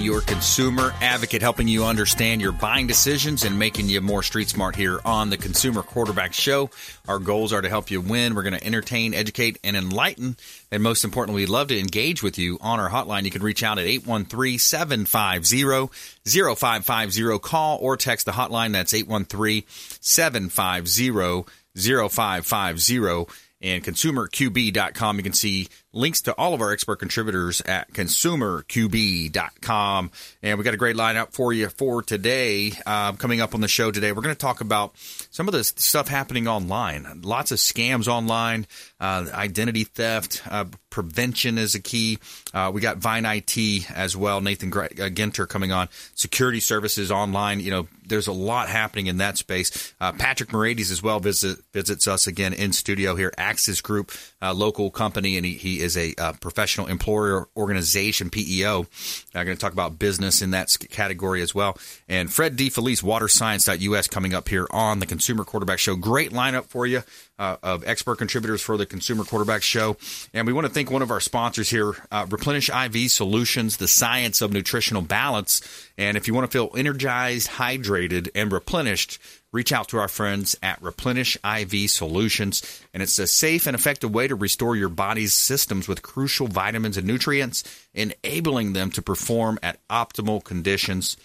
your consumer advocate, helping you understand your buying decisions and making you more street smart here on the Consumer Quarterback Show. Our goals are to help you win. We're going to entertain, educate, and enlighten. And most importantly, we'd love to engage with you on our hotline. You can reach out at 813 750 0550. Call or text the hotline. That's 813 750 0550 and consumerqb.com. You can see links to all of our expert contributors at consumerqb.com. And we got a great lineup for you for today. Uh, coming up on the show today, we're going to talk about some of the stuff happening online. Lots of scams online, uh, identity theft, uh, prevention is a key. Uh, we got Vine IT as well. Nathan uh, Ginter coming on. Security services online. You know, there's a lot happening in that space. Uh, Patrick Moraites as well visit, visits us again in studio here. Axis Group, local company, and he, he is a uh, professional employer organization PEO. I'm going to talk about business in that category as well. And Fred DeFelice, waterscience.us, coming up here on the Consumer Quarterback Show. Great lineup for you uh, of expert contributors for the Consumer Quarterback Show. And we want to thank one of our sponsors here, uh, Replenish IV Solutions, the science of nutritional balance. And if you want to feel energized, hydrated, and replenished, reach out to our friends at Replenish IV Solutions. And it's a safe and effective way to restore your body's systems with crucial vitamins and nutrients, enabling them to perform at optimal conditions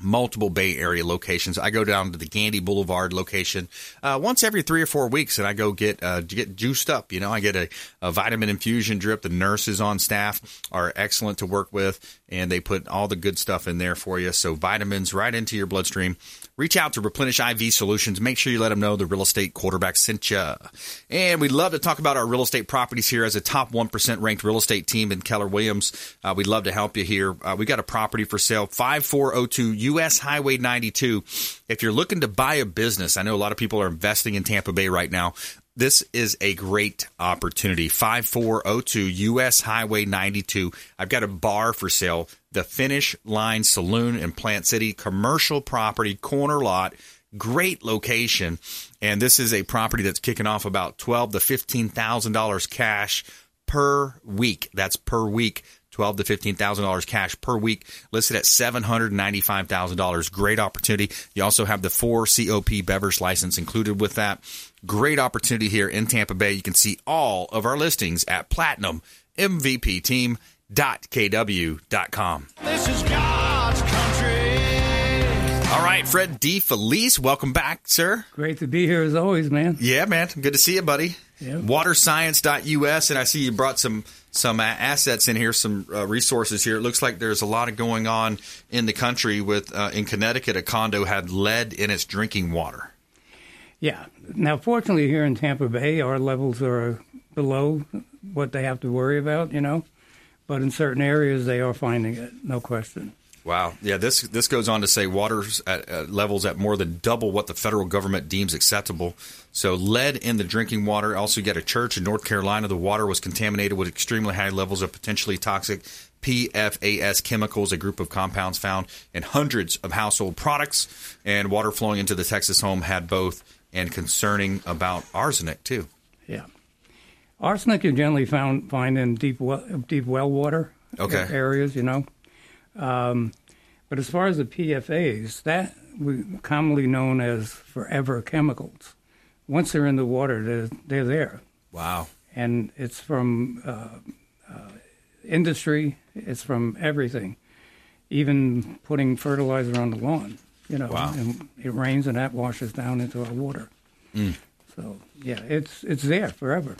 multiple Bay Area locations. I go down to the Gandy Boulevard location uh, once every three or four weeks, and I go get uh, get juiced up. You know, I get a, a, vitamin infusion drip. The nurses on staff are excellent to work with, and they put all the good stuff in there for you. So vitamins right into your bloodstream. Reach out to Replenish IV Solutions. Make sure you let them know the real estate quarterback sent you. And we'd love to talk about our real estate properties here as a top 1% ranked real estate team in Keller Williams. Uh, we'd love to help you here. Uh, we got a property for sale, 5402 US Highway 92. If you're looking to buy a business, I know a lot of people are investing in Tampa Bay right now this is a great opportunity. 5402 US Highway 92. I've got a bar for sale the Finish Line Saloon in Plant City, commercial property, corner lot, great location. And this is a property that's kicking off about twelve to fifteen thousand dollars cash per week. That's per week. Twelve to fifteen thousand dollars cash per week, listed at seven hundred ninety-five thousand dollars. Great opportunity. You also have the four COP beverage license included with that. Great opportunity here in Tampa Bay. You can see all of our listings at Platinum MVP Team kw.com. This is God's country. All right, Fred DeFelice, welcome back, sir. Great to be here as always, man. Yeah, man. Good to see you, buddy. Yep. Waterscience.us, and I see you brought some some assets in here, some uh, resources here. It looks like there's a lot of going on in the country. With uh, in Connecticut, a condo had lead in its drinking water. Yeah. Now, fortunately, here in Tampa Bay, our levels are below what they have to worry about. You know, but in certain areas they are finding it, no question. Wow. Yeah, this this goes on to say water at, uh, levels at more than double what the federal government deems acceptable. So lead in the drinking water. Also, get a church in North Carolina. The water was contaminated with extremely high levels of potentially toxic PFAS chemicals, a group of compounds found in hundreds of household products. And water flowing into the Texas home had both, and concerning about arsenic too. Yeah. Arsenic you generally found find in deep well, deep well water okay. areas, you know. Um, but as far as the PFAS, that we commonly known as forever chemicals. Once they're in the water, they're, they're there. Wow. And it's from uh, uh, industry, it's from everything, even putting fertilizer on the lawn. You know, wow. and it rains and that washes down into our water. Mm. So yeah, it's it's there forever.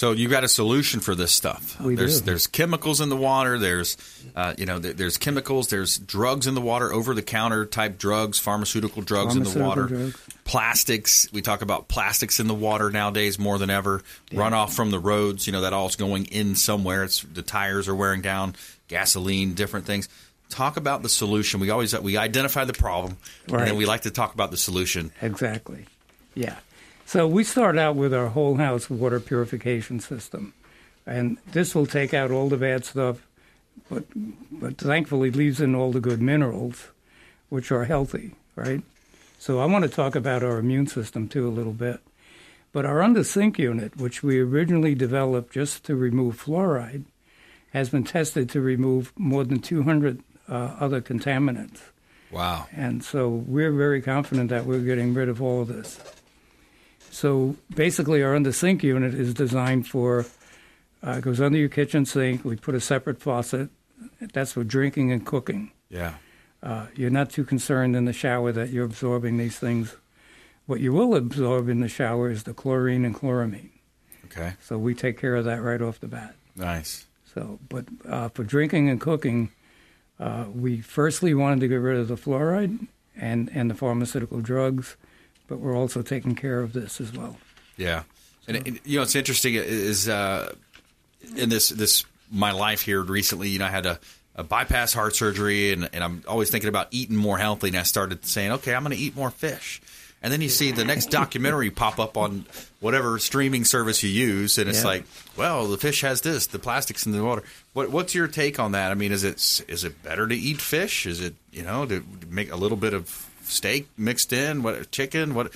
So you got a solution for this stuff. We there's do. there's chemicals in the water. There's uh, you know there's chemicals. There's drugs in the water, over the counter type drugs, pharmaceutical drugs pharmaceutical in the water. Drugs. Plastics. We talk about plastics in the water nowadays more than ever. Yeah. Runoff from the roads. You know that all's going in somewhere. It's the tires are wearing down. Gasoline, different things. talk about the solution. We always we identify the problem, Right. and then we like to talk about the solution. Exactly. Yeah. So we start out with our whole house water purification system. And this will take out all the bad stuff, but, but thankfully leaves in all the good minerals, which are healthy, right? So I want to talk about our immune system too a little bit. But our under sink unit, which we originally developed just to remove fluoride, has been tested to remove more than 200 uh, other contaminants. Wow. And so we're very confident that we're getting rid of all of this. So basically, our under sink unit is designed for, uh, it goes under your kitchen sink. We put a separate faucet. That's for drinking and cooking. Yeah. Uh, you're not too concerned in the shower that you're absorbing these things. What you will absorb in the shower is the chlorine and chloramine. Okay. So we take care of that right off the bat. Nice. So, but uh, for drinking and cooking, uh, we firstly wanted to get rid of the fluoride and, and the pharmaceutical drugs, but we're also taking care of this as well. Yeah, and it, you know it's interesting is uh, in this this my life here recently. You know, I had a, a bypass heart surgery, and, and I'm always thinking about eating more healthy. And I started saying, okay, I'm going to eat more fish. And then you see the next documentary pop up on whatever streaming service you use, and it's Yeah. like, well, the fish has this, the plastics in the water. What, what's your take on that? I mean, is it is it better to eat fish? Is it you know to make a little bit of steak mixed in? What chicken? What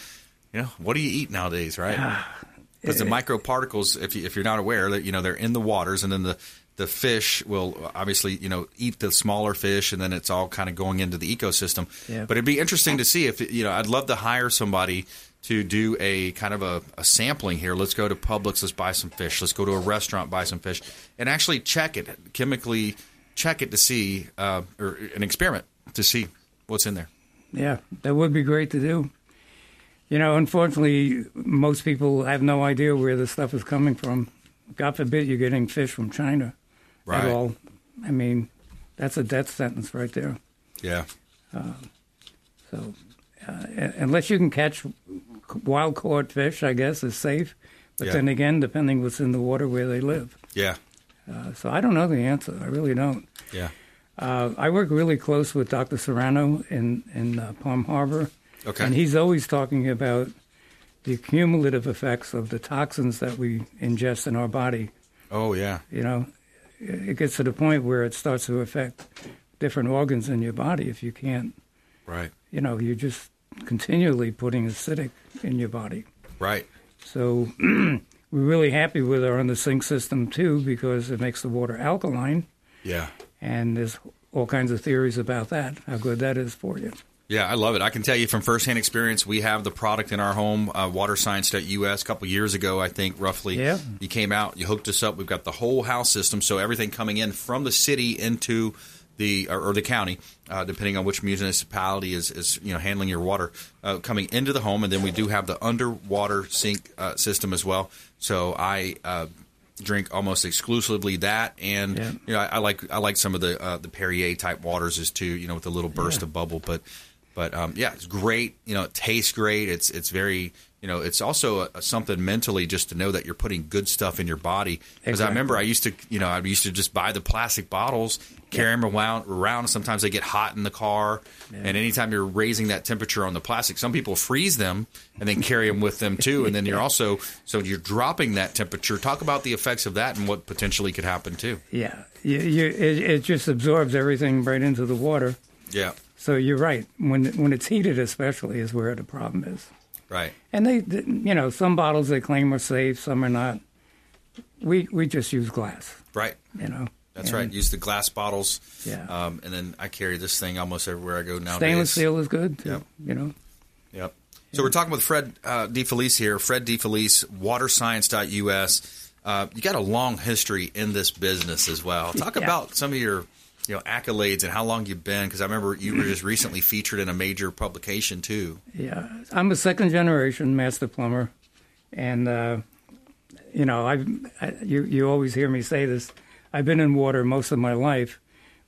you know? What do you eat nowadays? Right? Because the microparticles, if you, if you're not aware, that you know they're in the waters, and then the the fish will obviously you know eat the smaller fish, and then it's all kind of going into the ecosystem. Yeah. But it'd be interesting to see if you know. I'd love to hire somebody to do a kind of a, a sampling here. Let's go to Publix, let's buy some fish. Let's go to a restaurant, buy some fish, and actually check it chemically, check it to see, uh, or an experiment to see what's in there. Yeah, that would be great to do. You know, unfortunately, most people have no idea where the stuff is coming from. God forbid you're getting fish from China Right. at all. I mean, that's a death sentence right there. Yeah. So, uh, unless you can catch wild caught fish, I guess is safe. But Yeah. then again, depending what's in the water where they live. Yeah. Uh, so I don't know the answer. I really don't. Yeah. Uh, I work really close with Dr. Serrano in in uh, Palm Harbor, Okay. and he's always talking about the cumulative effects of the toxins that we ingest in our body. oh yeah. You know, it gets to the point where it starts to affect different organs in your body if you can't. Right. You know, you're just continually putting acidic in your body. Right. So we're really happy with our under sink system too because it makes the water alkaline, Yeah. And there's all kinds of theories about that, how good that is for you. Yeah, I love it. I can tell you from firsthand experience, we have the product in our home, uh, waterscience.us. A couple years ago, I think, roughly. Yeah. You came out, you hooked us up. We've got the whole house system, so everything coming in from the city into the or, or the county, uh, depending on which municipality is, is you know handling your water, uh, coming into the home, and then we do have the underwater sink uh, system as well. So I. Drink almost exclusively that, and Yeah. you know I, I like I like some of the uh, the Perrier type waters as too, you know, with a little burst of bubble. But but um, yeah, it's great. You know, it tastes great. It's it's very you know it's also a, something mentally just to know that you're putting good stuff in your body. Because I remember I used to you know I used to just buy the plastic bottles, carry them around. around. Sometimes they get hot in the car, and anytime you're raising that temperature on the plastic, some people freeze them and then carry them with them too. And then you're also so you're dropping that temperature. Talk about the effects of that and what potentially could happen too. Yeah, you, you, it, it just absorbs everything right into the water. Yeah. So you're right. When when it's heated, especially, is where the problem is. Right. And they, th- you know, some bottles they claim are safe, some are not. We we just use glass, Right. you know. That's And right. Use the glass bottles. Yeah. Um, and then I carry this thing almost everywhere I go nowadays. Stainless steel is good, too, Yep. you know. Yep. So we're talking with Fred uh, DeFelice here. Fred DeFelice, waterscience.us. Uh, you got a long history in this business as well. Talk Yeah. about some of your you know accolades and how long you've been because I remember you were just recently featured in a major publication too. Yeah, I'm a second generation master plumber, and uh, you know, I've I, you you always hear me say this. I've been in water most of my life,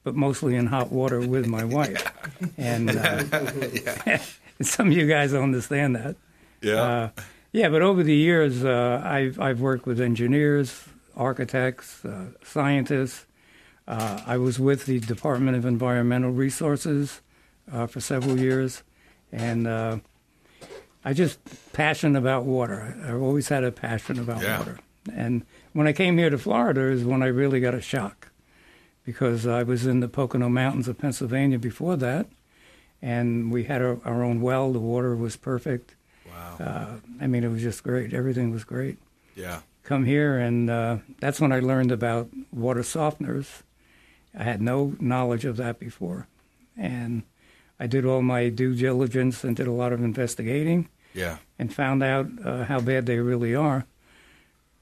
but mostly in hot water with my wife, and uh, some of you guys don't understand that. Uh, yeah, but over the years, uh, I've I've worked with engineers, architects, uh, scientists, Uh, I was with the Department of Environmental Resources uh, for several years, and uh, I just passionate about water. I've always had a passion about Yeah. water. And when I came here to Florida is when I really got a shock because I was in the Pocono Mountains of Pennsylvania before that, and we had our, our own well. The water was perfect. Wow. Uh, I mean, it was just great. Everything was great. yeah. Come here, and uh, that's when I learned about water softeners. I had no knowledge of that before, and I did all my due diligence and did a lot of investigating Yeah. and found out uh, how bad they really are.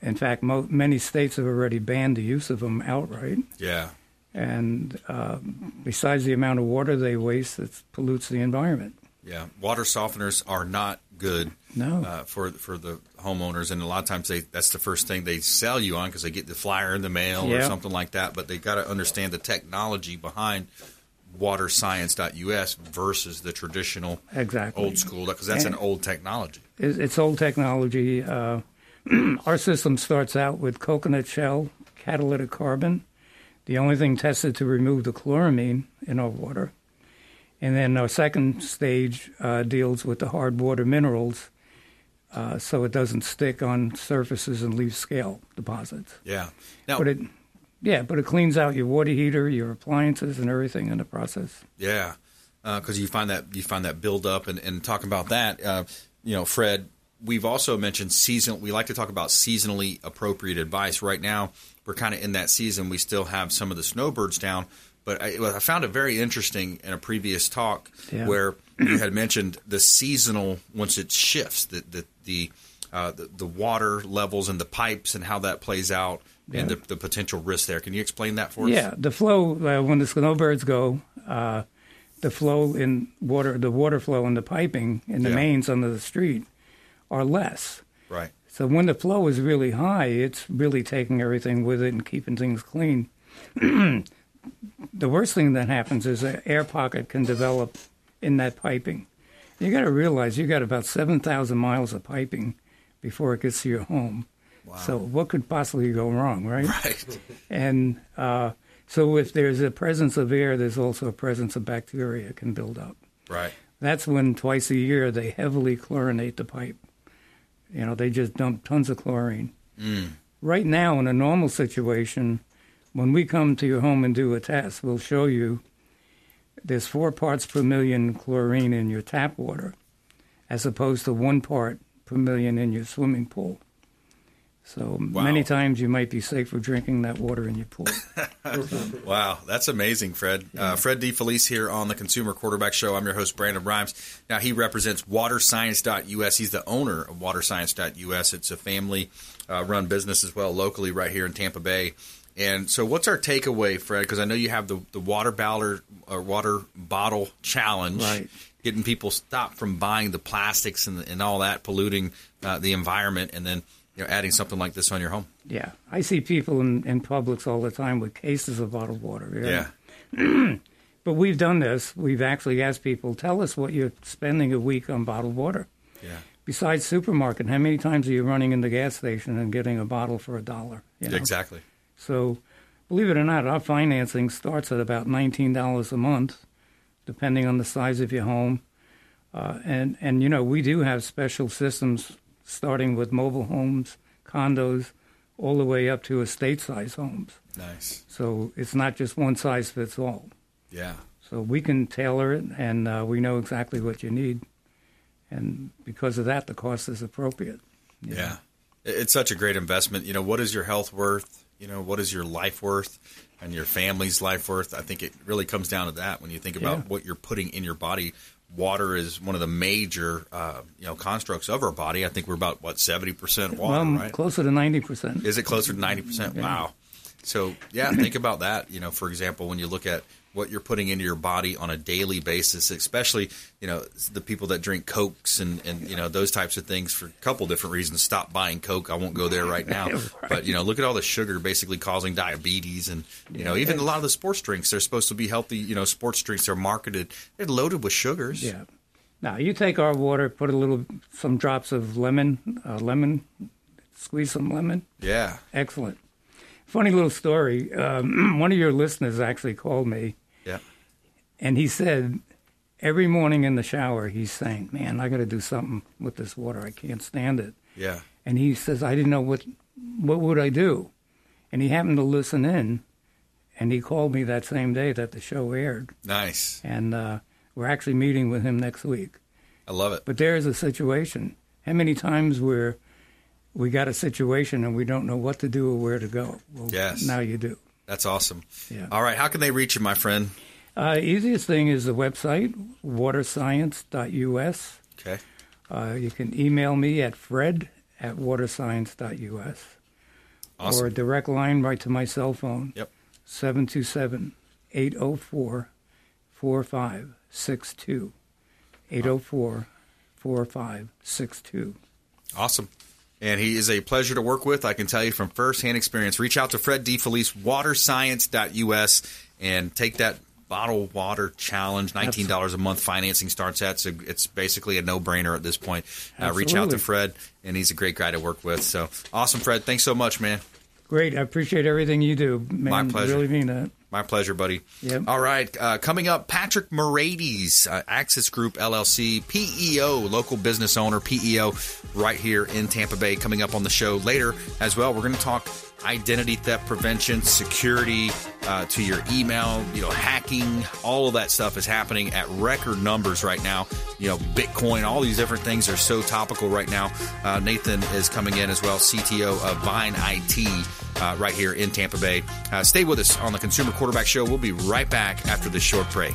In fact, mo- many states have already banned the use of them outright. Yeah. And uh, besides the amount of water they waste, it pollutes the environment. Yeah. Water softeners are not good No. uh, for for the homeowners, and a lot of times they that's the first thing they sell you on because they get the flyer in the mail or something like that. But they got to understand the technology behind waterscience.us versus the traditional Exactly. old school because that's an old technology. It's old technology. Uh, our system starts out with coconut shell, catalytic carbon, the only thing tested to remove the chloramine in our water. And then our second stage uh, deals with the hard water minerals uh, so it doesn't stick on surfaces and leave scale deposits. Yeah. Now, But it, yeah, but it cleans out your water heater, your appliances, and everything in the process. Yeah, because you find that you find that buildup, and, and talking about that, uh, you know, Fred. We've also mentioned season. We like to talk about seasonally appropriate advice. Right now, we're kind of in that season. We still have some of the snowbirds down, but I, I found it very interesting in a previous talk Yeah. where you had mentioned the seasonal once it shifts the the the, uh, the the water levels and the pipes and how that plays out and the, the potential risk there. Can you explain that for us? Yeah, the flow uh, when the snowbirds go, uh, the flow in water, the water flow in the piping in the Yeah. mains under the street are less. Right. So when the flow is really high, it's really taking everything with it and keeping things clean. the worst thing that happens is an air pocket can develop in that piping. You got to realize you got about seven thousand miles of piping before it gets to your home. Wow. So what could possibly go wrong, right? Right. And uh, so, if there's a presence of air, there's also a presence of bacteria can build up. Right. That's when twice a year they heavily chlorinate the pipe. You know, they just dump tons of chlorine. Right now, in a normal situation, when we come to your home and do a test, we'll show you there's four parts per million chlorine in your tap water, as opposed to one part per million in your swimming pool. So many times you might be safer drinking that water in your pool. Wow, that's amazing, Fred. Uh, Fred DeFelice here on the Consumer Quarterback Show. I'm your host, Brandon Rhymes. Now, he represents WaterScience.us. He's the owner of WaterScience.us. It's a family uh, run business as well, locally, right here in Tampa Bay. And so, what's our takeaway, Fred? Because I know you have the, the water bottle or water bottle challenge, Right. getting people stopped from buying the plastics and, and all that, polluting uh, the environment, and then you know adding something like this on your home. Yeah, I see people in, in Publix all the time with cases of bottled water. know. Yeah, But we've done this. We've actually asked people, tell us what you're spending a week on bottled water. yeah, Besides supermarket, how many times are you running in the gas station and getting a bottle for a dollar? you know? exactly. So, believe it or not, our financing starts at about $19 a month, depending on the size of your home. Uh, and, and, you know, we do have special systems starting with mobile homes, condos, all the way up to estate size homes. Nice. So it's not just one size fits all. Yeah. So we can tailor it, and uh, we know exactly what you need. And because of that, the cost is appropriate. Yeah. It- It's such a great investment. You know, what is your health worth? You know, what is your life worth and your family's life worth? I think it really comes down to that when you think about Yeah. what you're putting in your body. Water is one of the major, uh, you know, constructs of our body. I think we're about what seventy percent water, well, right? closer to 90%. Is it closer to ninety percent? Wow. So yeah, think about that. You know, for example, when you look at what you're putting into your body on a daily basis, especially you know the people that drink cokes and and you know those types of things for a couple different reasons. Stop buying coke. I won't go there right now. But you know, look at all the sugar basically causing diabetes, and you know even a lot of the sports drinks. They're supposed to be healthy. You know, sports drinks are marketed. They're loaded with sugars. Yeah. Now you take our water, put a little, some drops of lemon, uh, lemon, squeeze some lemon. Yeah. Excellent. funny little story. Um, one of your listeners actually called me. And he said every morning in the shower he's saying, "Man, I got to do something with this water. I can't stand it." Yeah. And he says, "I didn't know what what would I do," and he happened to listen in, and he called me that same day that the show aired, Nice. and uh, we're actually meeting with him next week. I love it. But there's a situation. How many times where we got a situation and we don't know what to do or where to go? Well, Yes. Now you do. That's awesome. Yeah. All right. How can they reach you, my friend? Uh, easiest thing is the website, waterscience.us. Okay. Uh, you can email me at fred at waterscience.us. Awesome. Or a direct line right to my cell phone, Yep. 727 804 4562. 804 4562. Awesome. And he is a pleasure to work with. I can tell you from firsthand experience. Reach out to Fred DeFelice, waterscience.us, and take that bottle water challenge. $19 a month financing starts at. So it's basically a no brainer at this point. Uh, reach out to Fred, and he's a great guy to work with. So awesome, Fred. Thanks so much, man. Great. I appreciate everything you do. Man, My pleasure. Really mean that. My pleasure, buddy. Yep. All right. Uh, coming up, Patrick Moraites, uh, Axis Group LLC, PEO, local business owner, PEO, right here in Tampa Bay. Coming up on the show later as well. We're going to talk identity theft prevention, security uh, to your email, you know, hacking. All of that stuff is happening at record numbers right now. You know, Bitcoin, all these different things are so topical right now. Uh, Nathan is coming in as well, CTO of Vine IT uh, right here in Tampa Bay. Uh, stay with us on the Consumer Quarterback Show. We'll be right back after this short break.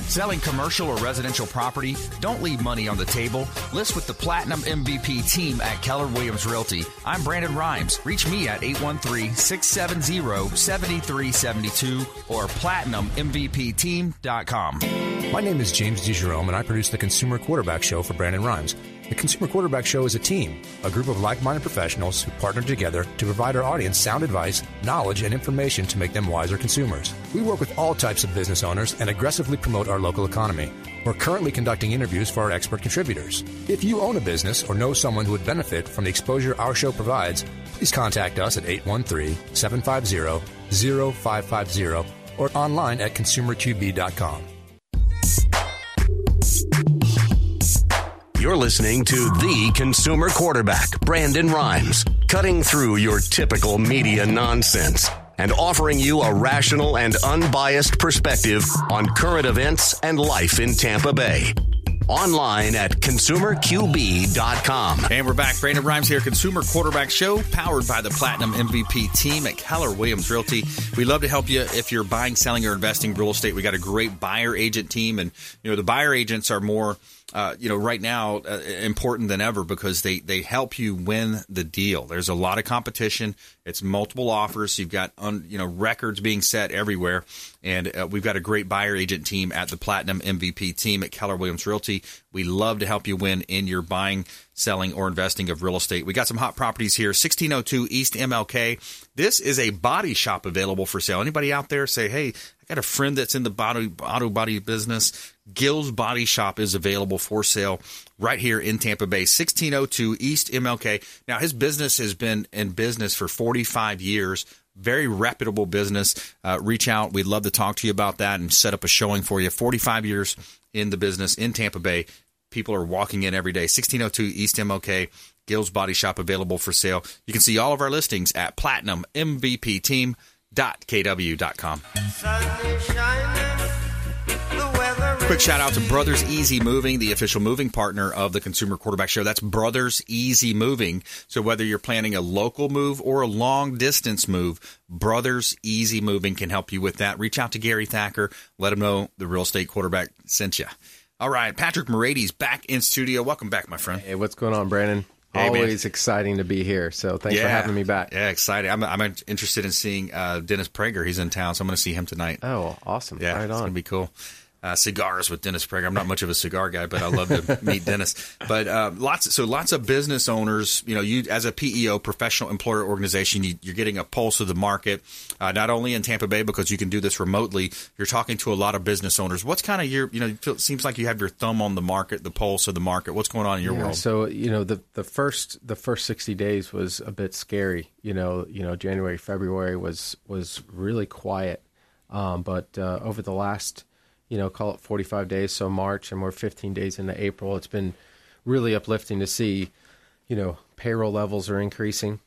Selling commercial or residential property? Don't leave money on the table. List with the Platinum MVP team at Keller Williams Realty. I'm Brandon Rhymes. Reach me at 813-670-7372 or platinummvpteam.com. My name is James DeJerome, and I produce the Consumer Quarterback Show for Brandon Rhymes. The Consumer Quarterback Show is a team, a group of like minded professionals who partner together to provide our audience sound advice, knowledge, and information to make them wiser consumers. We work with all types of business owners and aggressively promote our local economy. We're currently conducting interviews for our expert contributors. If you own a business or know someone who would benefit from the exposure our show provides, please contact us at 813 750 0550 or online at consumerqb.com. You're listening to the consumer quarterback, Brandon Rhymes, cutting through your typical media nonsense and offering you a rational and unbiased perspective on current events and life in Tampa Bay. Online at consumerqb.com. And we're back. Brandon Rhymes here, Consumer Quarterback Show, powered by the Platinum MVP team at Keller Williams Realty. We love to help you if you're buying, selling, or investing real estate. We got a great buyer agent team, and you know the buyer agents are more. Uh, you know, right now uh, important than ever because they they help you win the deal. There's a lot of competition. It's multiple offers. You've got un, you know records being set everywhere, and uh, we've got a great buyer agent team at the Platinum MVP team at Keller Williams Realty. We love to help you win in your buying, selling, or investing of real estate. We got some hot properties here 1602 East MLK. This is a body shop available for sale. Anybody out there say, hey, I got a friend that's in the body, auto body business. Gill's Body Shop is available for sale right here in Tampa Bay, 1602 East MLK. Now, his business has been in business for 45 years. Very reputable business. Uh, reach out. We'd love to talk to you about that and set up a showing for you. 45 years in the business in Tampa Bay. People are walking in every day. 1602 East MLK. Gill's Body Shop available for sale. You can see all of our listings at platinummvpteam.kw.com. Quick shout out to Brothers Easy Moving, the official moving partner of the Consumer Quarterback Show. That's Brothers Easy Moving. So whether you're planning a local move or a long distance move, Brothers Easy Moving can help you with that. Reach out to Gary Thacker. Let him know the real estate quarterback sent you. All right, Patrick Moraites back in studio. Welcome back, my friend. Hey, what's going on, Brandon? Hey, Always man. exciting to be here. So thanks yeah. for having me back. Yeah, excited. I'm, I'm interested in seeing uh, Dennis Prager. He's in town, so I'm going to see him tonight. Oh, awesome! Yeah, right it's going to be cool uh, cigars with Dennis Prager. I'm not much of a cigar guy, but I love to meet Dennis. But uh, lots, of, so lots of business owners. You know, you as a PEO, professional employer organization, you, are getting a pulse of the market. Uh, not only in Tampa Bay because you can do this remotely. You're talking to a lot of business owners. What's kind of your, you know, it seems like you have your thumb on the market, the pulse of the market. What's going on in your yeah, world? So you know, the the first the first 60 days was a bit scary. You know, you know, January, February was was really quiet. Um, but uh, over the last you know, call it 45 days, so March, and we're 15 days into April. It's been really uplifting to see, you know, payroll levels are increasing,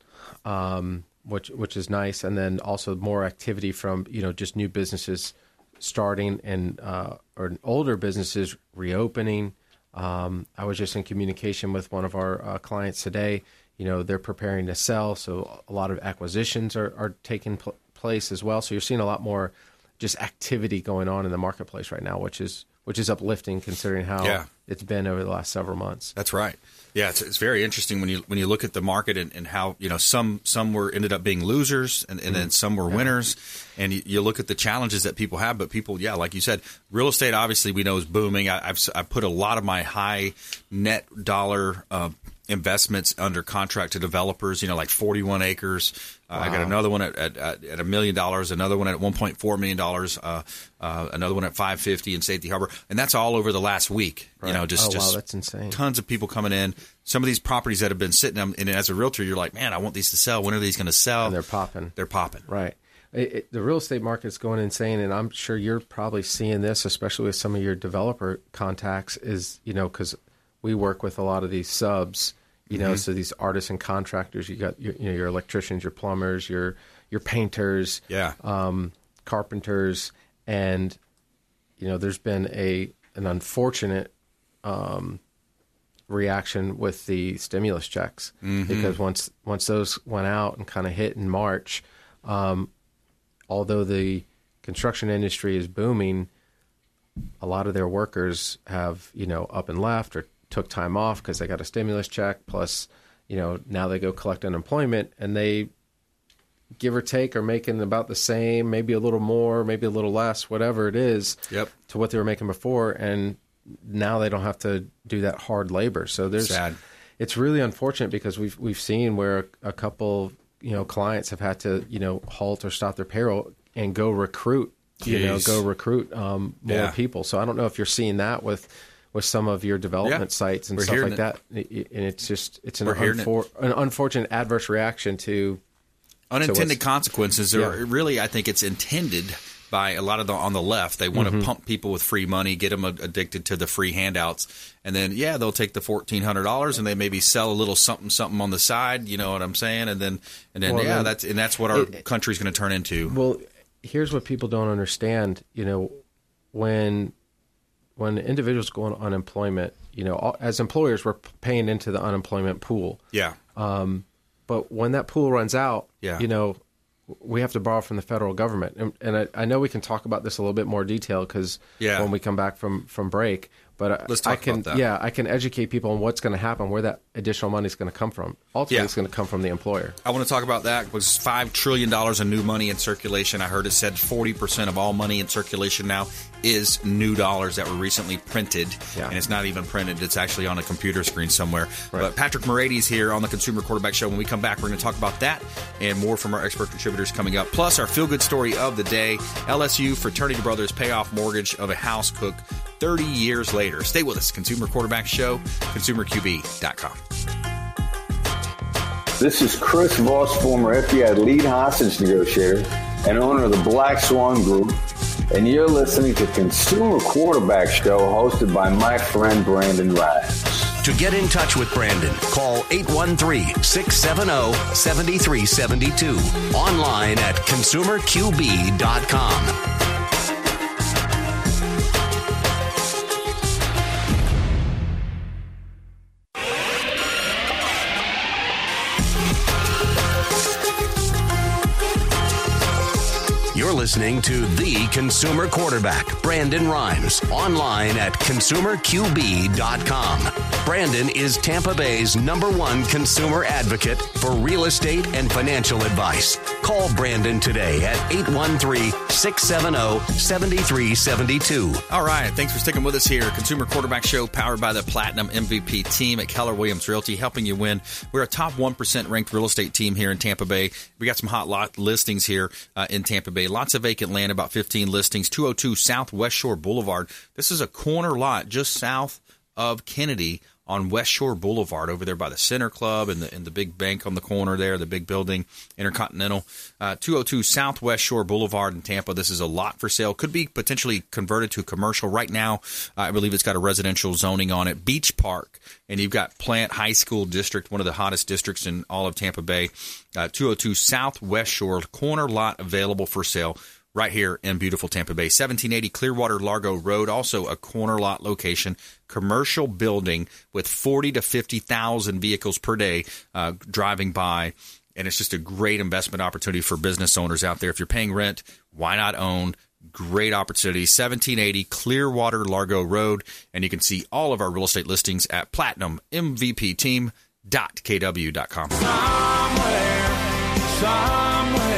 um, which which is nice, and then also more activity from you know just new businesses starting and uh, or older businesses reopening. Um, I was just in communication with one of our uh, clients today. You know, they're preparing to sell, so a lot of acquisitions are, are taking pl- place as well. So you're seeing a lot more just activity going on in the marketplace right now, which is which is uplifting considering how yeah. it's been over the last several months. That's right. Yeah, it's, it's very interesting when you when you look at the market and, and, how you know some some were ended up being losers and, and mm then mm-hmm. some were yeah. winners, and you, you, look at the challenges that people have. But people, yeah, like you said, real estate obviously we know is booming. I, have I've put a lot of my high net dollar uh, investments under contract to developers. You know, like 41 acres. Uh, wow. I got another one at, a million dollars, another one at 1.4 million dollars, uh, uh, another one at 550 in Safety Harbor, and that's all over the last week. Right. You know, just oh, just wow, that's insane. Tons of people coming in. Some of these properties that have been sitting, and as a realtor, you're like, man, I want these to sell. When are these going to sell? And they're popping. They're popping. Right. It, it, the real estate market's going insane, and I'm sure you're probably seeing this, especially with some of your developer contacts. Is you know because we work with a lot of these subs you know, mm-hmm. so these artists and contractors, you got your, you know your electricians, your plumbers, your your painters, yeah, um, carpenters, and you know, there's been a an unfortunate um, reaction with the stimulus checks mm-hmm. because once once those went out and kind of hit in March, um, although the construction industry is booming, a lot of their workers have you know up and left or took time off because they got a stimulus check. Plus, you know, now they go collect unemployment and they give or take are making about the same, maybe a little more, maybe a little less, whatever it is, yep. to what they were making before. And now they don't have to do that hard labor. So there's, Sad. it's really unfortunate because we've we've seen where a couple, you know, clients have had to, you know, halt or stop their payroll and go recruit, Jeez. you know, go recruit um, more yeah. people. So I don't know if you're seeing that with with some of your development yeah. sites and We're stuff like it. that. And it's just it's an, unfor- it. an unfortunate adverse reaction to unintended to consequences. Or yeah. really, I think it's intended by a lot of the on the left. They want mm-hmm. to pump people with free money, get them addicted to the free handouts, and then yeah, they'll take the fourteen hundred dollars and they maybe sell a little something something on the side. You know what I'm saying? And then and then well, yeah, then, that's and that's what our it, country's going to turn into. Well, here's what people don't understand. You know, when when individuals go on unemployment, you know, as employers, we're paying into the unemployment pool. Yeah. Um, but when that pool runs out, yeah. you know, we have to borrow from the federal government. And, and I, I, know we can talk about this a little bit more detail because yeah. when we come back from, from break, but Let's talk I can, about that. yeah, I can educate people on what's going to happen, where that additional money is going to come from. Ultimately, yeah. it's going to come from the employer. I want to talk about that. Was five trillion dollars in new money in circulation. I heard it said forty percent of all money in circulation now is new dollars that were recently printed, yeah. and it's not even printed; it's actually on a computer screen somewhere. But Patrick Moraites here on the Consumer Quarterback Show. When we come back, we're going to talk about that and more from our expert contributors coming up. Plus, our feel good story of the day: LSU fraternity brothers pay off mortgage of a house cook 30 years later. Stay with us. Consumer Quarterback Show, consumerqb.com. This is Chris Voss, former FBI lead hostage negotiator and owner of the Black Swan Group, and you're listening to Consumer Quarterback Show hosted by my friend Brandon Rhymes. To get in touch with Brandon, call 813 670 7372. Online at consumerqb.com. listening to the consumer quarterback, Brandon Rhymes, online at consumerqb.com. Brandon is Tampa Bay's number one consumer advocate for real estate and financial advice. Call Brandon today at 813 670 7372. All right. Thanks for sticking with us here. Consumer Quarterback Show powered by the Platinum MVP team at Keller Williams Realty, helping you win. We're a top 1% ranked real estate team here in Tampa Bay. We got some hot lot listings here uh, in Tampa Bay. Lots of vacant land, about 15 listings. 202 South West Shore Boulevard. This is a corner lot just south of Kennedy on West Shore Boulevard over there by the Center Club and the, and the big bank on the corner there, the big building, Intercontinental. Uh, 202 Southwest Shore Boulevard in Tampa. This is a lot for sale. Could be potentially converted to commercial. Right now, I believe it's got a residential zoning on it. Beach Park, and you've got Plant High School District, one of the hottest districts in all of Tampa Bay. Uh, 202 Southwest Shore, corner lot available for sale right here in beautiful Tampa Bay. 1780 Clearwater Largo Road, also a corner lot location, commercial building with 40 to 50,000 vehicles per day uh, driving by. And it's just a great investment opportunity for business owners out there. If you're paying rent, why not own? Great opportunity. 1780 Clearwater Largo Road. And you can see all of our real estate listings at platinummvpteam.kw.com. Somewhere, somewhere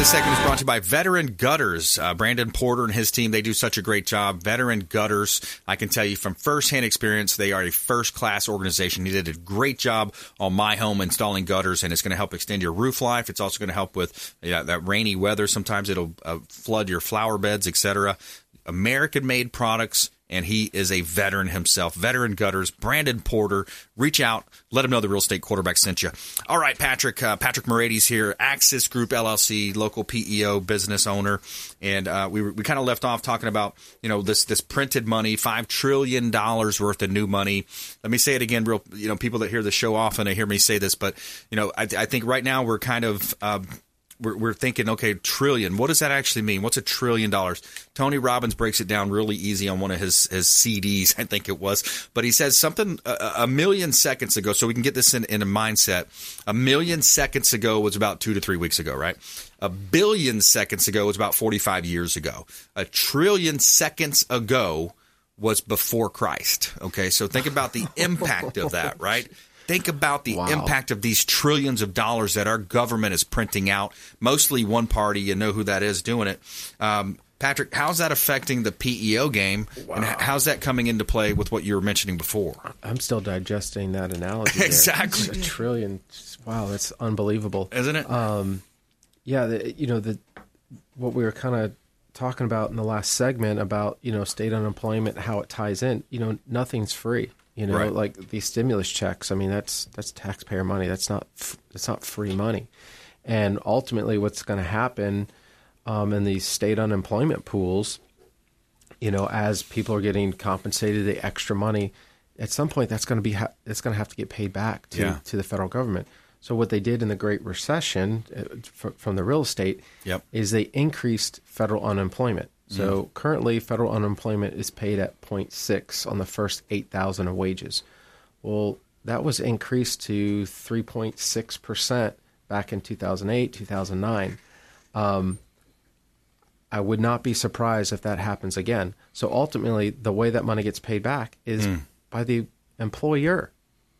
this segment is brought to you by Veteran Gutters. Uh, Brandon Porter and his team, they do such a great job. Veteran Gutters, I can tell you from firsthand experience, they are a first class organization. He did a great job on my home installing gutters, and it's going to help extend your roof life. It's also going to help with that rainy weather. Sometimes it'll uh, flood your flower beds, etc. American made products and he is a veteran himself. Veteran Gutters, Brandon Porter. Reach out, let him know the real estate quarterback sent you. All right, Patrick. Uh, Patrick Moraites here, Axis Group LLC, local PEO business owner, and uh, we we kind of left off talking about you know this this printed money, five trillion dollars worth of new money. Let me say it again, real you know people that hear the show often, they hear me say this, but you know I, I think right now we're kind of. Uh, we're, we're thinking, okay, trillion. What does that actually mean? What's a trillion dollars? Tony Robbins breaks it down really easy on one of his, his CDs, I think it was. But he says something a, a million seconds ago, so we can get this in, in a mindset. A million seconds ago was about two to three weeks ago, right? A billion seconds ago was about 45 years ago. A trillion seconds ago was before Christ. Okay, so think about the impact of that, right? Think about the Wow. impact of these trillions of dollars that our government is printing out. Mostly one party, you know who that is doing it. Um, Patrick, how's that affecting the PEO game, and how's that coming into play with what you were mentioning before? I'm still digesting that analogy. there. Exactly. a trillion. Wow, that's unbelievable, isn't it? Um, yeah, the, you know the what we were kind of talking about in the last segment about you know state unemployment, how it ties in. You know, nothing's free. You know, Right. like these stimulus checks. I mean, that's that's taxpayer money. That's not that's not free money. And ultimately, what's going to happen um, in these state unemployment pools, you know, as people are getting compensated the extra money, at some point that's going to be ha- it's going to have to get paid back to Yeah. to the federal government. So what they did in the Great Recession uh, fr- from the real estate Yep. is they increased federal unemployment. So Mm. currently, federal unemployment is paid at 0.6 on the first 8,000 of wages. Well, that was increased to 3.6 percent back in 2008, 2009. Um, I would not be surprised if that happens again. So ultimately, the way that money gets paid back is Mm. by the employer.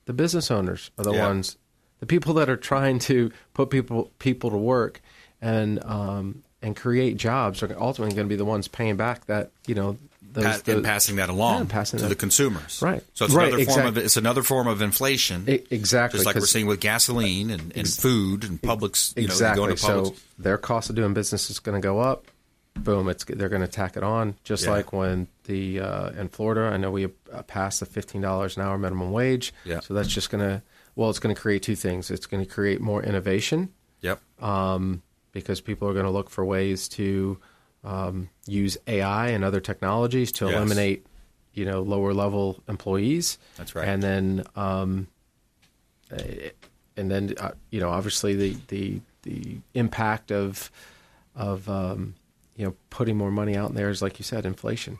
The business owners are the Yeah. ones, the people that are trying to put people people to work and um, and create jobs are ultimately going to be the ones paying back that you know those, and passing that along Yeah, passing to that- the consumers, Right. So it's Right, another form of it's another form of inflation, E- exactly, just like we're seeing with gasoline and, and food and Publix. You know, exactly. going to Publix. so their cost of doing business is going to go up. Boom! It's they're going to tack it on, just Yeah. like when the uh, in Florida. I know we uh, passed the fifteen dollars an hour minimum wage. Yeah. So that's just going to well, it's going to create two things. It's going to create more innovation. Yep. Um, because people are going to look for ways to um, use AI and other technologies to Yes. eliminate, you know, lower level employees. That's right. And then, um, eh, and then, uh, you know, obviously the the the impact of of um, you know putting more money out in there is like you said, inflation.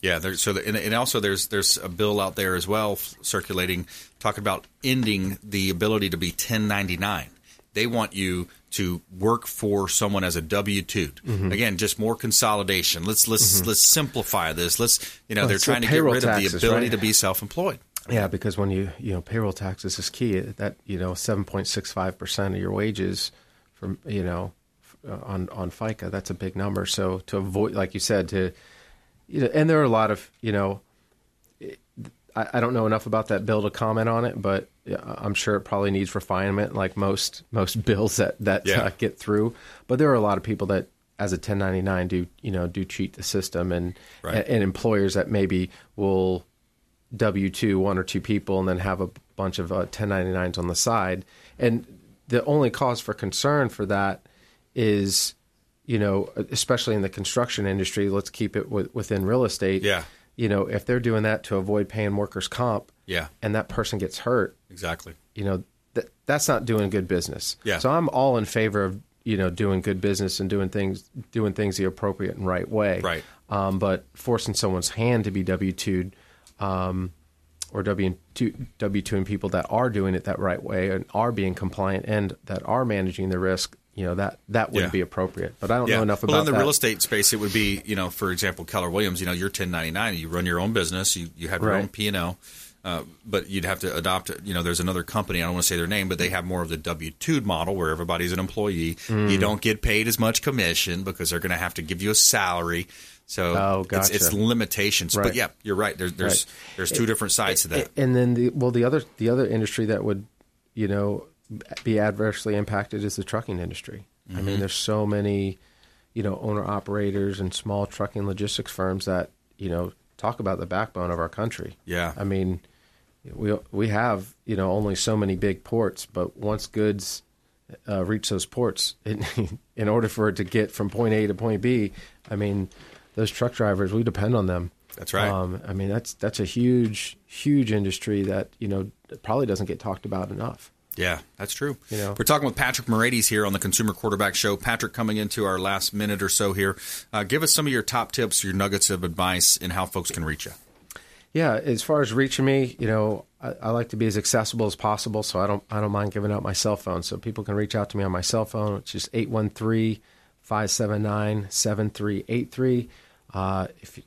Yeah, there's so the, and, and also there's there's a bill out there as well circulating talking about ending the ability to be 1099. They want you to work for someone as a W 2 Mhm. Again, just more consolidation. Let's let's Mhm. let's simplify this. Let's you know Well, they're trying to get rid of the ability right? to be self-employed. Yeah, because when you you know payroll taxes is key. That you know seven point six five percent of your wages from you know uh, on on FICA. That's a big number. So to avoid, like you said, to you know, and there are a lot of you know. I, I don't know enough about that bill to comment on it, but I'm sure it probably needs refinement, like most most bills that that Yeah. uh, get through. But there are a lot of people that, as a 1099, do you know do cheat the system, and Right. and, employers that maybe will W two one or two people and then have a bunch of uh, 1099s on the side. And the only cause for concern for that is, you know, especially in the construction industry. Let's keep it with, within real estate. Yeah. You know, if they're doing that to avoid paying workers' comp, Yeah. and that person gets hurt, Exactly. you know, that that's not doing good business. Yeah. So I'm all in favor of you know doing good business and doing things doing things the appropriate and right way. Right. Um, but forcing someone's hand to be W two, um, or W two W two and people that are doing it that right way and are being compliant and that are managing the risk, you know that that wouldn't Yeah. be appropriate. But I don't yeah. know enough well, about in the that. real estate space, it would be, you know, for example, Keller Williams. You know, you're 1099. You run your own business. You you have your Right. own P and L. Uh, but you'd have to adopt, you know, there's another company, I don't want to say their name, but they have more of the W 2 model where everybody's an employee. Mm. You don't get paid as much commission because they're going to have to give you a salary. So Oh, it's, it's gotcha. limitations. But Right. yeah, you're right. There's there's Right. there's two different sides to that. And then the well, the other the other industry that would, you know, be adversely impacted is the trucking industry. I mean, Mhm. there's so many, you know, owner operators and small trucking logistics firms that you know talk about the backbone of our country. Yeah. I mean, we we have you know only so many big ports, but once goods uh, reach those ports, in, in order for it to get from point A to point B, I mean, those truck drivers we depend on them. That's right. Um, I mean, that's that's a huge huge industry that you know probably doesn't get talked about enough. Yeah, that's true. You know? We're talking with Patrick Moraites here on the Consumer Quarterback Show. Patrick, coming into our last minute or so here, uh, give us some of your top tips, your nuggets of advice, and how folks can reach you. Yeah, as far as reaching me, you know, I, I like to be as accessible as possible, so I don't I don't mind giving out my cell phone, so people can reach out to me on my cell phone, which is 813-579-7383. Uh, if you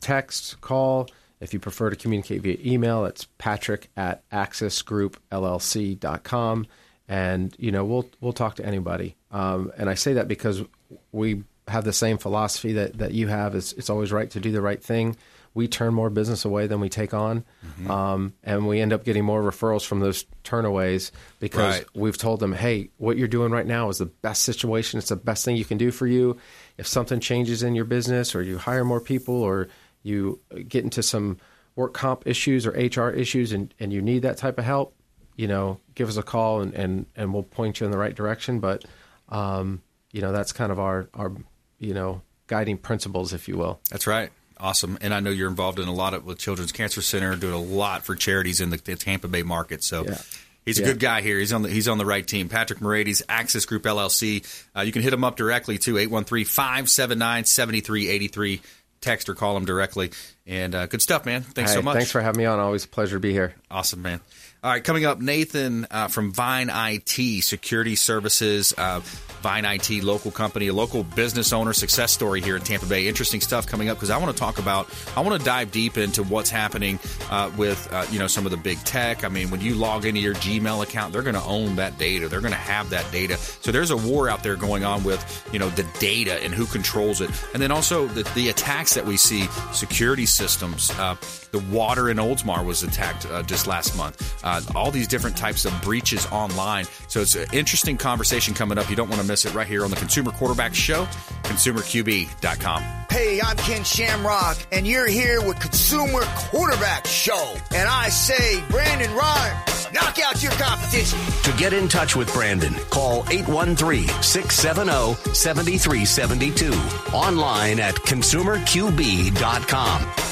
text, call. If you prefer to communicate via email, it's patrick at axisgroupllc.com. And, you know, we'll, we'll talk to anybody. Um, and I say that because we have the same philosophy that, that you have. Is it's always right to do the right thing. We turn more business away than we take on. Um, and we end up getting more referrals from those turnaways because Right. we've told them, hey, what you're doing right now is the best situation. It's the best thing you can do for you. If something changes in your business or you hire more people or you get into some work comp issues or HR issues and, and you need that type of help, you know, give us a call and, and, and we'll point you in the right direction. But, um, you know, that's kind of our, our, you know, guiding principles, if you will. That's right. Awesome. And I know you're involved in a lot of with Children's Cancer Center, doing a lot for charities in the, the Tampa Bay market. So Yeah. he's a Yeah. good guy here. He's on the he's on the right team. Patrick Moraites, Axis Group LLC. Uh, you can hit him up directly too, 813-579-7383. Text or call him directly. And uh, good stuff, man. Thanks Hey, so much. Thanks for having me on. Always a pleasure to be here. Awesome, man. All right, coming up, Nathan uh, from Vine IT Security Services. Uh, Vine IT, local company, a local business owner success story here in Tampa Bay. Interesting stuff coming up because I want to talk about, I want to dive deep into what's happening uh, with, uh, you know, some of the big tech. I mean, when you log into your Gmail account, they're going to own that data. They're going to have that data. So there's a war out there going on with, you know, the data and who controls it. And then also the, the attacks that we see, security systems. Uh, the water in Oldsmar was attacked uh, just last month. Uh, all these different types of breaches online. So it's an interesting conversation coming up. You don't want to miss it right here on the Consumer Quarterback Show, consumerqb.com. Hey, I'm Ken Shamrock, and you're here with Consumer Quarterback Show. And I say, Brandon Rhyme, knock out your competition. To get in touch with Brandon, call 813-670-7372. Online at consumerqb.com.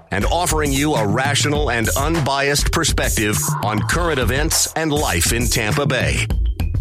and offering you a rational and unbiased perspective on current events and life in Tampa Bay.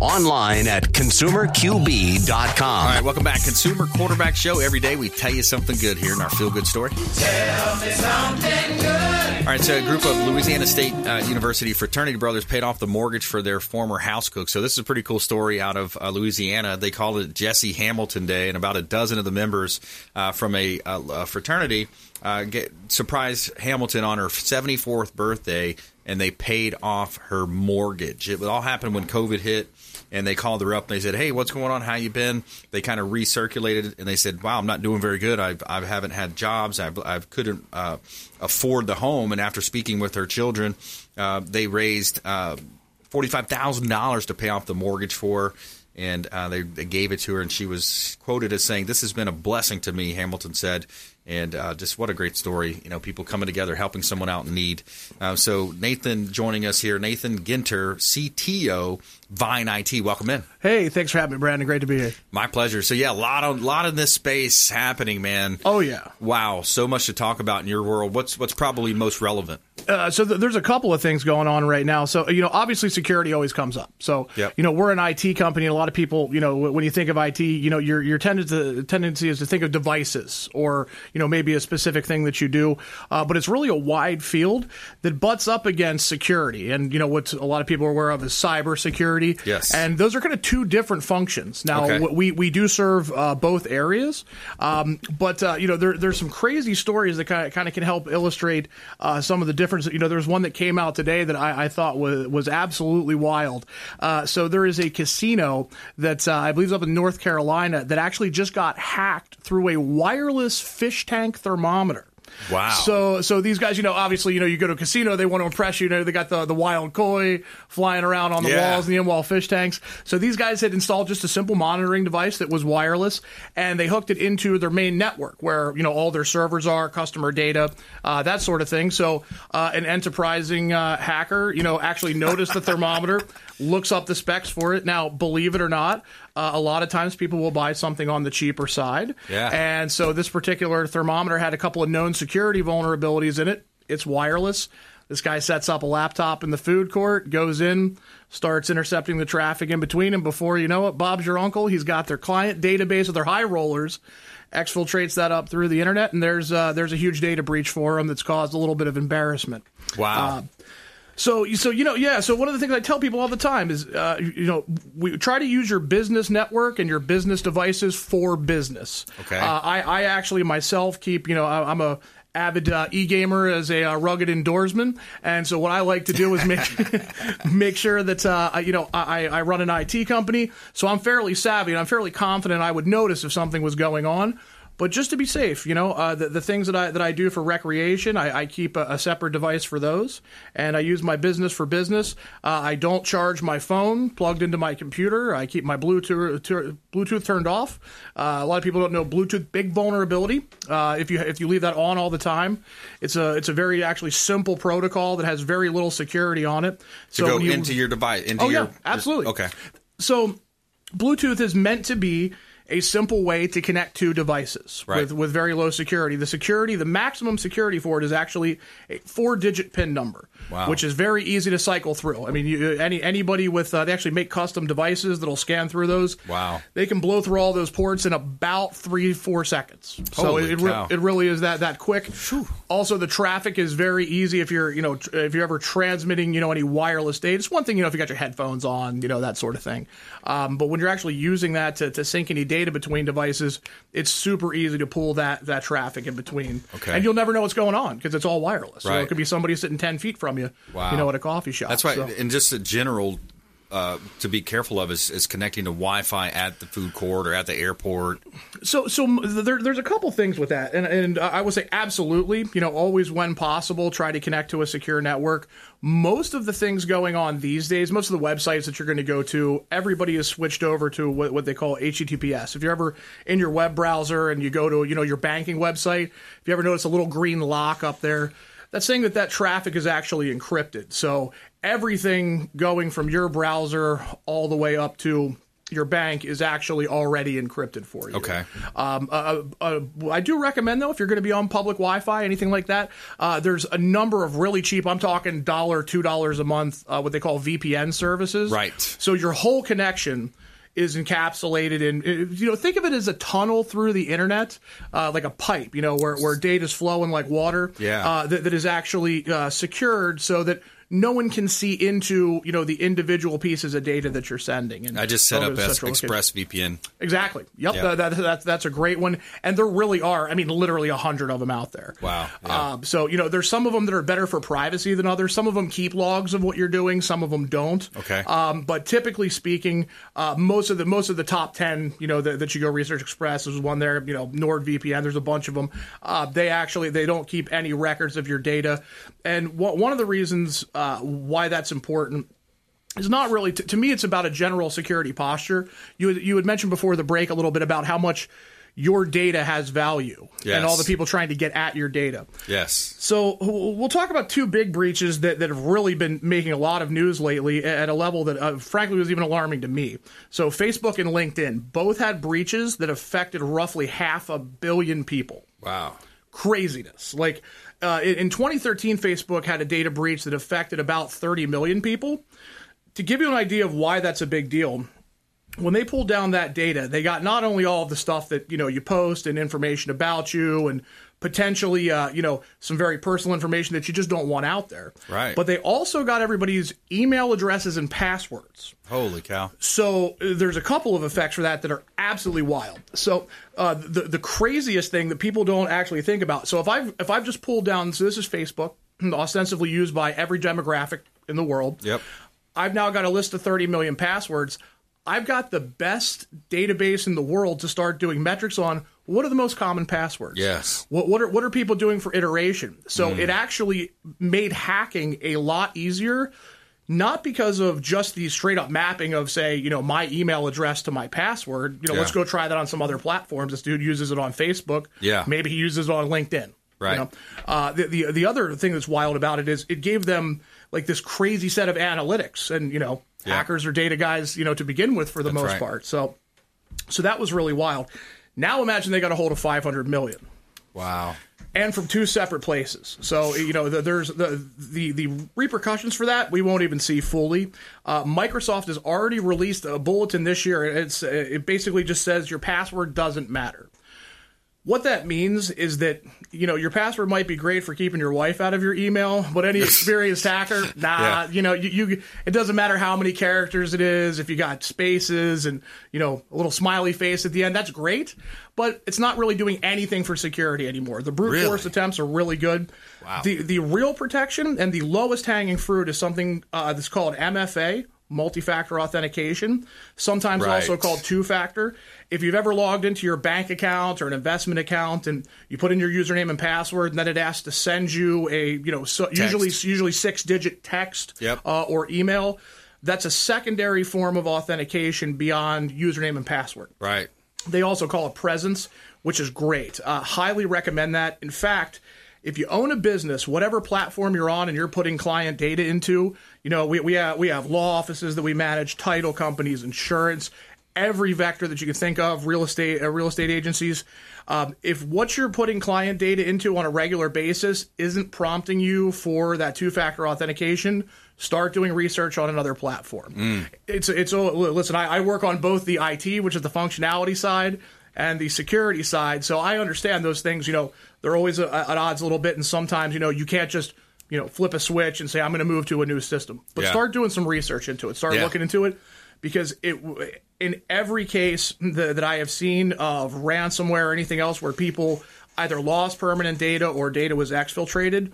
Online at consumerqb.com. All right, welcome back. Consumer Quarterback Show. Every day we tell you something good here in our feel good story. Tell me something good. All right, so a group of Louisiana State uh, University fraternity brothers paid off the mortgage for their former house cook. So this is a pretty cool story out of uh, Louisiana. They called it Jesse Hamilton Day, and about a dozen of the members uh, from a, a, a fraternity uh, get surprised Hamilton on her 74th birthday, and they paid off her mortgage. It all happened when COVID hit and they called her up and they said, "Hey, what's going on? How you been?" They kind of recirculated and they said, "Wow, I'm not doing very good. I've I haven't had jobs. I've I couldn't uh, afford the home." And after speaking with her children, uh, they raised uh, forty five thousand dollars to pay off the mortgage for. Her. And uh, they, they gave it to her, and she was quoted as saying, "This has been a blessing to me." Hamilton said, and uh, just what a great story. You know, people coming together, helping someone out in need. Uh, so Nathan joining us here, Nathan Ginter, CTO, Vine IT. Welcome in. Hey, thanks for having me, Brandon. Great to be here. My pleasure. So yeah, a lot of lot of this space happening, man. Oh yeah. Wow, so much to talk about in your world. What's what's probably most relevant? Uh, so th- there's a couple of things going on right now. So you know, obviously security always comes up. So Yep. you know, we're an IT company, and a lot of people, you know, w- when you think of IT, you know, your your tendency tendency is to think of devices or you know maybe a specific thing that you do, uh, but it's really a wide field that butts up against security. And you know what a lot of people are aware of is cyber security. Yes. And those are kind of two different functions. Now Okay. we we do serve uh, both areas, um, but uh, you know there there's some crazy stories that kind of kind of can help illustrate uh, some of the difference. You know, there's one that came out today that I, I thought was was absolutely wild. Uh, so there is a casino that uh, I believe is up in North Carolina that actually just got hacked through a wireless fish tank thermometer. Wow. So so these guys, you know, obviously, you know, you go to a casino, they want to impress you. You know, they got the, the wild koi flying around on the Yeah. walls and the in-wall fish tanks. So these guys had installed just a simple monitoring device that was wireless, and they hooked it into their main network where you know all their servers are, customer data, uh, that sort of thing. So uh, an enterprising uh, hacker, you know, actually noticed the thermometer, looks up the specs for it. Now, believe it or not. Uh, a lot of times people will buy something on the cheaper side. Yeah. And so this particular thermometer had a couple of known security vulnerabilities in it. It's wireless. This guy sets up a laptop in the food court, goes in, starts intercepting the traffic in between, and before you know it, Bob's your uncle. He's got their client database of their high rollers, exfiltrates that up through the internet, and there's uh, there's a huge data breach for him that's caused a little bit of embarrassment. Wow. Uh, so, so you know, yeah. So one of the things I tell people all the time is, uh, you know, we try to use your business network and your business devices for business. Okay. Uh, I, I actually myself keep, you know, I, I'm a avid uh, e-gamer as a uh, rugged indoorsman, and so what I like to do is make make sure that uh, I- you know I, I run an IT company, so I'm fairly savvy and I'm fairly confident I would notice if something was going on. But just to be safe, you know, uh, the, the things that I that I do for recreation, I, I keep a, a separate device for those, and I use my business for business. Uh, I don't charge my phone plugged into my computer. I keep my Bluetooth Bluetooth turned off. Uh, a lot of people don't know Bluetooth big vulnerability. Uh, if you if you leave that on all the time, it's a it's a very actually simple protocol that has very little security on it. to go you- into your device. Into Oh, your, yeah, absolutely. Okay. so Bluetooth is meant to be a simple way to connect two devices Right. with, with very low security. The security, the maximum security for it is actually a four digit PIN number, Wow. which is very easy to cycle through. I mean, you, any anybody with uh, they actually make custom devices that'll scan through those. Wow. They can blow through all those ports in about three four seconds. So Holy it, re- cow. it really is that that quick. Also, the traffic is very easy if you're you know if you're ever transmitting you know any wireless data. It's one thing you know if you got your headphones on, you know that sort of thing. Um, but when you're actually using that to, to sync any data between devices, it's super easy to pull that that traffic in between. Okay. And you'll never know what's going on because it's all wireless. So it could be somebody sitting ten feet from you. Wow. You know, at a coffee shop. That's right. So- And just a general uh, to be careful of is, is connecting to Wi-Fi at the food court or at the airport. So, so there, there's a couple things with that, and and I would say absolutely, you know, always when possible, try to connect to a secure network. Most of the things going on these days, most of the websites that you're going to go to, everybody has switched over to what, what they call HTTPS. If you're ever in your web browser and you go to you know your banking website, if you ever notice a little green lock up there, that's saying that that traffic is actually encrypted. So everything going from your browser all the way up to your bank is actually already encrypted for you. Okay. Um, uh, uh, I do recommend though if you're going to be on public Wi-Fi, anything like that, uh, there's a number of really cheap. I'm talking dollar, two dollars a month, uh, what they call VPN services. Right. So your whole connection is encapsulated in you know think of it as a tunnel through the internet uh, like a pipe you know where, where data's flowing like water Yeah. uh, that, that is actually uh, secured so that no one can see into you know the individual pieces of data that you're sending and I just set up the S- central location. ExpressVPN. Exactly. Yep. Yeah. That, that, that- that's a great one. And there really are, I mean, literally a hundred of them out there. Wow. Yeah. Um, so, you know, there's some of them that are better for privacy than others. Some of them keep logs of what you're doing. Some of them don't. Okay. Um, but typically speaking, uh, most of the most of the top ten, you know, that, that you go Research Express is one there. You know, NordVPN. There's a bunch of them. Uh, they actually they don't keep any records of your data. And wha- one of the reasons uh, why that's important is not really to, to me it's about a general security posture you you had mentioned before the break a little bit about how much your data has value Yes. and all the people trying to get at your data Yes. so we'll talk about two big breaches that, that have really been making a lot of news lately at a level that uh, frankly was even alarming to me so facebook and linkedin both had breaches that affected roughly half a billion people Wow. craziness. Like uh, in, in 2013, Facebook had a data breach that affected about 30 million people. To give you an idea of why that's a big deal, when they pulled down that data, they got not only all of the stuff that you know you post and information about you and potentially uh, you know some very personal information that you just don't want out there, Right. But they also got everybody's email addresses and passwords. Holy cow. So uh, there's a couple of effects for that that are absolutely wild. So uh, the the craziest thing that people don't actually think about. So if I've if I've just pulled down, so this is Facebook, ostensibly used by every demographic in the world. Yep. I've now got a list of 30 million passwords. I've got the best database in the world to start doing metrics on. What are the most common passwords? Yes. What what are what are people doing for iteration? So Mm. it actually made hacking a lot easier, not because of just the straight up mapping of say, you know, my email address to my password. You know, Yeah. let's go try that on some other platforms. This dude uses it on Facebook. Yeah. Maybe he uses it on LinkedIn. Right. You know? uh, the, the the other thing that's wild about it is it gave them like this crazy set of analytics, and you know, Yeah. hackers are data guys, you know, to begin with for the That's most right. part. So, so that was really wild. Now imagine they got a hold of 500 million Wow. and from two separate places. So you know, the, there's the, the the repercussions for that we won't even see fully. Uh, Microsoft has already released a bulletin this year. It's it basically just says your password doesn't matter. What that means is that you know your password might be great for keeping your wife out of your email, but any experienced hacker, nah, Yeah. you know, you, you it doesn't matter how many characters it is. If you got spaces and you know a little smiley face at the end, that's great, but it's not really doing anything for security anymore. The brute Really? force attempts are really good. Wow. The the real protection and the lowest hanging fruit is something uh, that's called MFA, multi-factor authentication, sometimes Right. also called two-factor. If you've ever logged into your bank account or an investment account and you put in your username and password, and then it asks to send you a you know so usually usually six-digit text Yep. uh, or email, that's a secondary form of authentication beyond username and password. Right. They also call it presence, which is great. Uh, highly recommend that. In fact, if you own a business, whatever platform you're on and you're putting client data into, you know, we, we, have, we have law offices that we manage, title companies, insurance. every vector that you can think of, real estate, uh, real estate agencies. Um, if what you're putting client data into on a regular basis isn't prompting you for that two-factor authentication, start doing research on another platform. Mm. It's it's listen. I, I work on both the IT, which is the functionality side, and the security side, so I understand those things. You know, they're always a, at odds a little bit, and sometimes you know you can't just you know flip a switch and say I'm going to move to a new system. But Yeah. start doing some research into it. Start Yeah. looking into it because it in every case that, that I have seen of ransomware or anything else where people either lost permanent data or data was exfiltrated,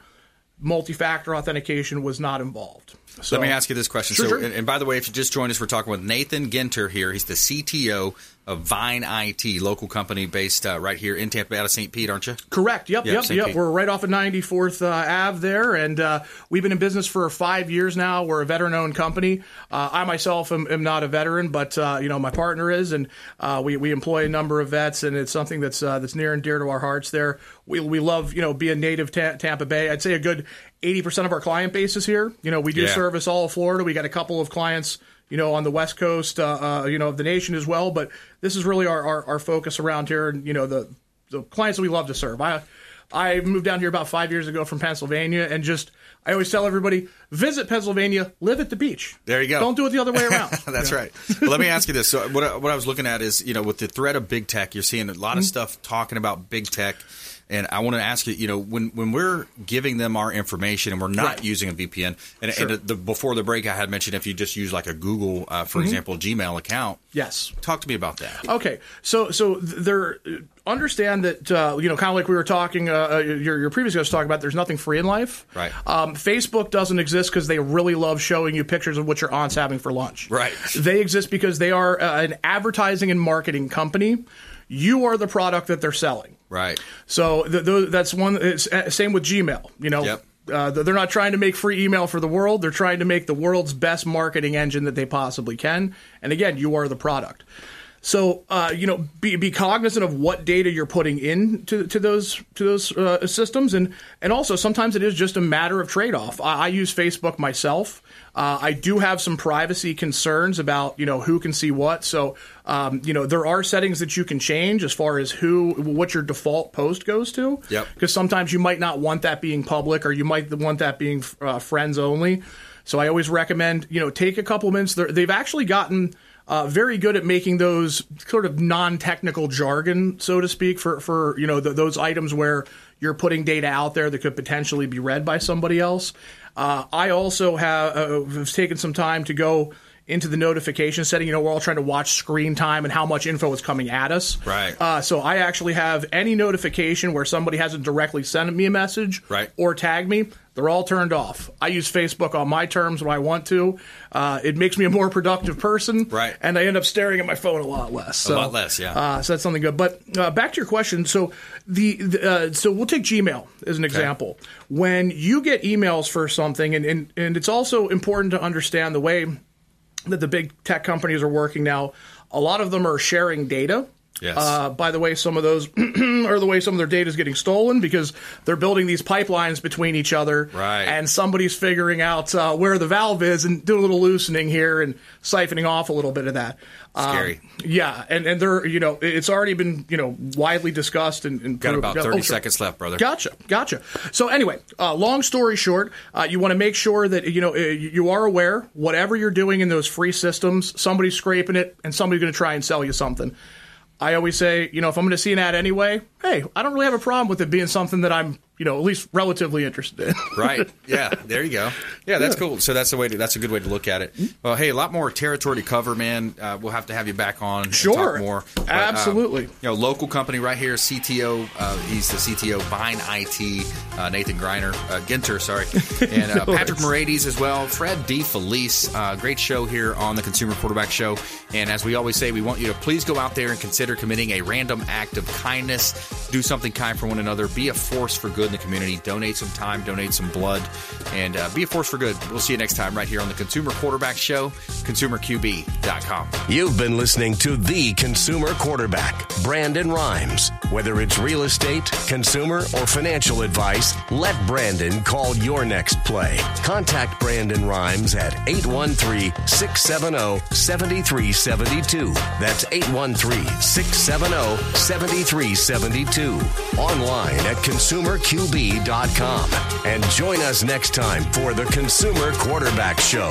multi-factor authentication was not involved. So, Let me ask you this question. Sure, so, sure. And, and by the way, if you just joined us, we're talking with Nathan Ginter here. He's the CTO of Vine IT, local company based uh, right here in Tampa Bay, out of St. Pete, aren't you? Correct. Yep. Yep, Yep. St. Yep. Pete. We're right off of 94th uh, Ave there, and uh, we've been in business for five years now. We're a veteran-owned company. Uh, I myself am, am not a veteran, but uh, you know my partner is, and uh, we we employ a number of vets, and it's something that's uh, that's near and dear to our hearts. There, we we love you know being native ta- Tampa Bay. I'd say a good 80% of our client base is here. You know, we do Yeah. service all of Florida. We got a couple of clients you know, on the west coast, uh, uh, you know, of the nation as well. But this is really our, our, our focus around here, and you know, the the clients that we love to serve. I I moved down here about five years ago from Pennsylvania, and just I always tell everybody visit Pennsylvania, live at the beach. There you go. Don't do it the other way around. That's right. Well, let me ask you this. So, what I, what I was looking at is, you know, with the threat of big tech, you're seeing a lot of Mm-hmm. stuff talking about big tech. And I want to ask you, you know, when, when we're giving them our information and we're not Right. using a VPN, and, Sure. and the, before the break, I had mentioned if you just use like a Google, uh, for Mhm. example, Gmail account. Yes. Talk to me about that. Okay, so so th- there, understand that uh, you know, kind of like we were talking, uh, uh, your your previous guest talking about. There's nothing free in life. Right. Um, Facebook doesn't exist because they really love showing you pictures of what your aunt's having for lunch. Right. They exist because they are uh, an advertising and marketing company. You are the product that they're selling. Right. So th- th- that's one. It's uh, same with Gmail. You know, Yep. uh, they're not trying to make free email for the world. They're trying to make the world's best marketing engine that they possibly can. And again, you are the product. So uh, you know, be, be cognizant of what data you're putting into to those to those uh, systems, and and also sometimes it is just a matter of trade off. I, I use Facebook myself. Uh, I do have some privacy concerns about you know who can see what. So um, you know there are settings that you can change as far as who what your default post goes to. Yep. Because sometimes you might not want that being public, or you might want that being uh, friends only. So I always recommend you know take a couple minutes. They're, they've actually gotten uh, very good at making those sort of non-technical jargon, so to speak, for for you know th those items where you're putting data out there that could potentially be read by somebody else. Uh, I also have, uh, have taken some time to go into the notification setting. You know, we're all trying to watch screen time and how much info is coming at us. Right. Uh, so I actually have any notification where somebody hasn't directly sent me a message Right. or tagged me. They're all turned off. I use Facebook on my terms when I want to. Uh, it makes me a more productive person. Right. And I end up staring at my phone a lot less. A So, lot less, yeah. Uh, so that's something good. But uh, back to your question. So the, the uh, so we'll take Gmail as an example. When you get emails for something, and, and and it's also important to understand the way that the big tech companies are working now. A lot of them are sharing data. Yes. Uh, by the way, some of those are the way some of their data is getting stolen because they're building these pipelines between each other. Right. And somebody's figuring out uh, where the valve is and doing a little loosening here and siphoning off a little bit of that. Um, Scary. yeah, and and they're you know it's already been you know widely discussed and, and Got proved- about oh, 30 sure. seconds left, brother. Gotcha, gotcha. So anyway, uh, long story short, uh, you want to make sure that you know uh, you are aware whatever you're doing in those free systems, somebody's scraping it and somebody's going to try and sell you something. I always say, you know, if I'm going to see an ad anyway, hey, I don't really have a problem with it being something that I'm, you know, at least relatively interested in. right. Yeah. There you go. Yeah, that's cool. So that's the way. To, that's a good way to look at it. Well, hey, a lot more territory to cover, man. Uh, we'll have to have you back on. Sure. talk more. But, um, Absolutely. you know, local company right here, CTO. Uh, he's the CTO, Vine IT. Uh, Nathan Griner, uh, Ginter, sorry, and uh, No Patrick. Moraites as well. Fred DeFelice. Uh, great show here on the Consumer Quarterback Show. And as we always say, we want you to please go out there and consider committing a random act of kindness do something kind for one another, be a force for good in the community, donate some time, donate some blood, and uh, be a force for good. We'll see you next time right here on the Consumer Quarterback Show, consumerqb.com. You've been listening to The Consumer Quarterback, Brandon Rhymes. Whether it's real estate, consumer, or financial advice, let Brandon call your next play. Contact Brandon Rhymes at 813 670 7372. That's 813 670 7372 online at consumerqb.com. And join us next time for the Consumer Quarterback Show.